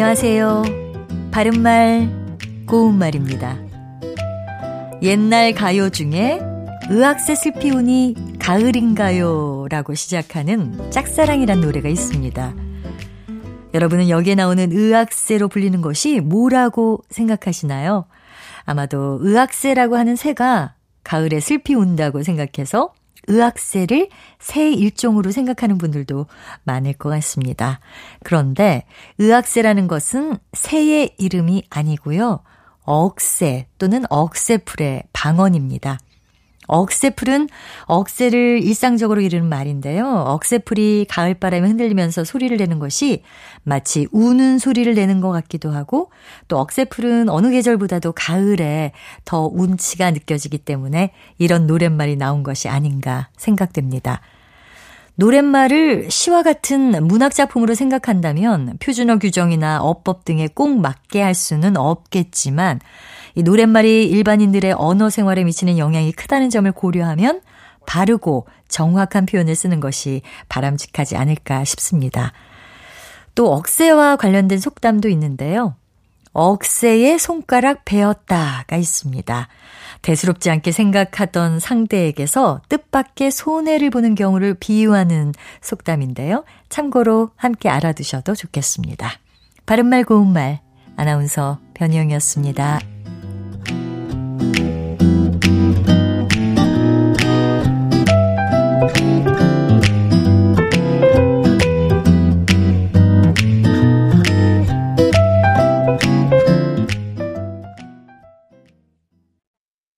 안녕하세요. 바른말, 고운말입니다. 옛날 가요 중에 의학세 슬피우니 가을인가요? 라고 시작하는 짝사랑이란 노래가 있습니다. 여러분은 여기에 나오는 의학세로 불리는 것이 뭐라고 생각하시나요? 아마도 의학세라고 하는 새가 가을에 슬피 운다고 생각해서 의학세를 새 일종으로 생각하는 분들도 많을 것 같습니다. 그런데 의학세라는 것은 새의 이름이 아니고요. 억새 또는 억새풀의 방언입니다. 억새풀은 억새를 일상적으로 이르는 말인데요. 억새풀이 가을바람에 흔들리면서 소리를 내는 것이 마치 우는 소리를 내는 것 같기도 하고 또 억새풀은 어느 계절보다도 가을에 더 운치가 느껴지기 때문에 이런 노랫말이 나온 것이 아닌가 생각됩니다. 노랫말을 시와 같은 문학작품으로 생각한다면 표준어 규정이나 어법 등에 꼭 맞게 할 수는 없겠지만 이 노랫말이 일반인들의 언어 생활에 미치는 영향이 크다는 점을 고려하면 바르고 정확한 표현을 쓰는 것이 바람직하지 않을까 싶습니다. 또 억새와 관련된 속담도 있는데요. 억새의 손가락 베었다가 있습니다. 대수롭지 않게 생각하던 상대에게서 뜻밖의 손해를 보는 경우를 비유하는 속담인데요. 참고로 함께 알아두셔도 좋겠습니다. 바른말 고운말 아나운서 변희영이었습니다.